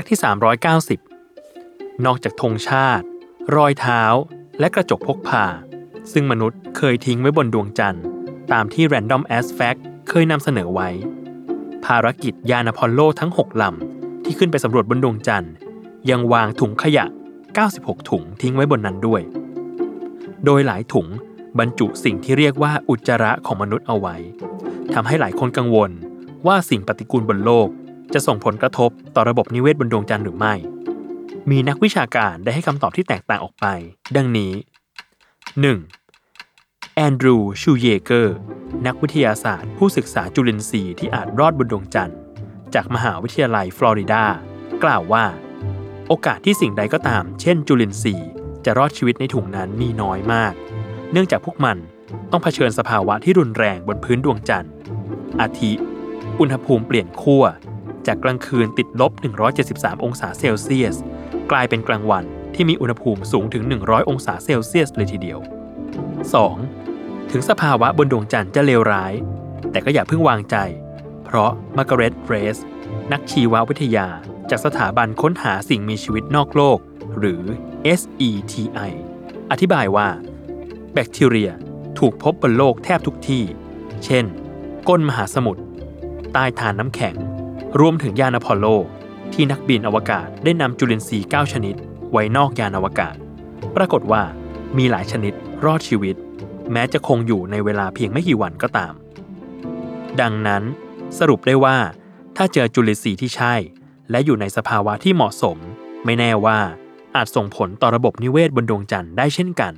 กต์ที่ 390 นอกจากธงชาติ รอยเท้า และกระจกพกพา ซึ่งมนุษย์เคยทิ้งไว้บนดวงจันทร์ ตามที่ Random As Fact เคยนำเสนอไว้ ภารกิจยานอพอลโลทั้ง 6 ลำ ที่ขึ้นไปสำรวจบนดวงจันทร์ ยังวางถุงขยะ 96 ถุงทิ้งไว้บนนั้นด้วย โดยหลายถุงบรรจุสิ่งที่เรียกว่าอุจจาระของมนุษย์เอาไว้ทำให้หลายคนกังวลว่าสิ่งปฏิกูลบนโลก จะส่งผลกระทบต่อระบบนิเวศบนดวงจันทร์หรือไม่ มีนักวิชาการได้ให้คำตอบที่แตกต่างออกไป ดังนี้ 1. แอนดรูชูเยเกอร์ นักวิทยาศาสตร์ ผู้ศึกษาจุลินทรีย์ที่อาจรอดบนดวงจันทร์ จากมหาวิทยาลัยฟลอริดา กล่าวว่า โอกาสที่สิ่งใดก็ตาม เช่น จุลินทรีย์จะรอดชีวิตในถุงนั้นมีน้อยมาก เนื่องจากพวกมันต้องเผชิญสภาวะที่รุนแรงบนพื้นดวงจันทร์ อาทิ อุณหภูมิเปลี่ยนขั้ว จากกลางคืนติดลบ 173 องศาเซลเซียส กลายเป็นกลางวันที่มีอุณหภูมิสูงถึง 100 องศาเซลเซียสเลยทีเดียว 2. ถึงสภาวะบนดวงจันทร์จะเลวร้าย แต่ก็อย่าเพิ่งวางใจ เพราะมาร์กาเร็ตเรส นักชีววิทยา จากสถาบันค้นหาสิ่งมีชีวิตนอกโลก หรือ SETI อธิบายว่า แบคทีเรียถูกพบบนโลกแทบทุกที่ เช่น ก้นมหาสมุทรใต้ฐานน้ำแข็ง รวมถึงยานอพอลโล ที่นักบินอวกาศได้นำจุลินทรีย์ 9 ชนิด ไว้นอกยานอวกาศ ปรากฏว่ามีหลายชนิดรอดชีวิต แม้จะคงอยู่ในเวลาเพียงไม่กี่วันก็ตาม ดังนั้น สรุปได้ว่า ถ้าเจอจุลินทรีย์ที่ใช่ และอยู่ในสภาวะที่เหมาะสม ไม่แน่ว่าอาจส่งผลต่อระบบนิเวศบนดวงจันทร์ได้เช่นกัน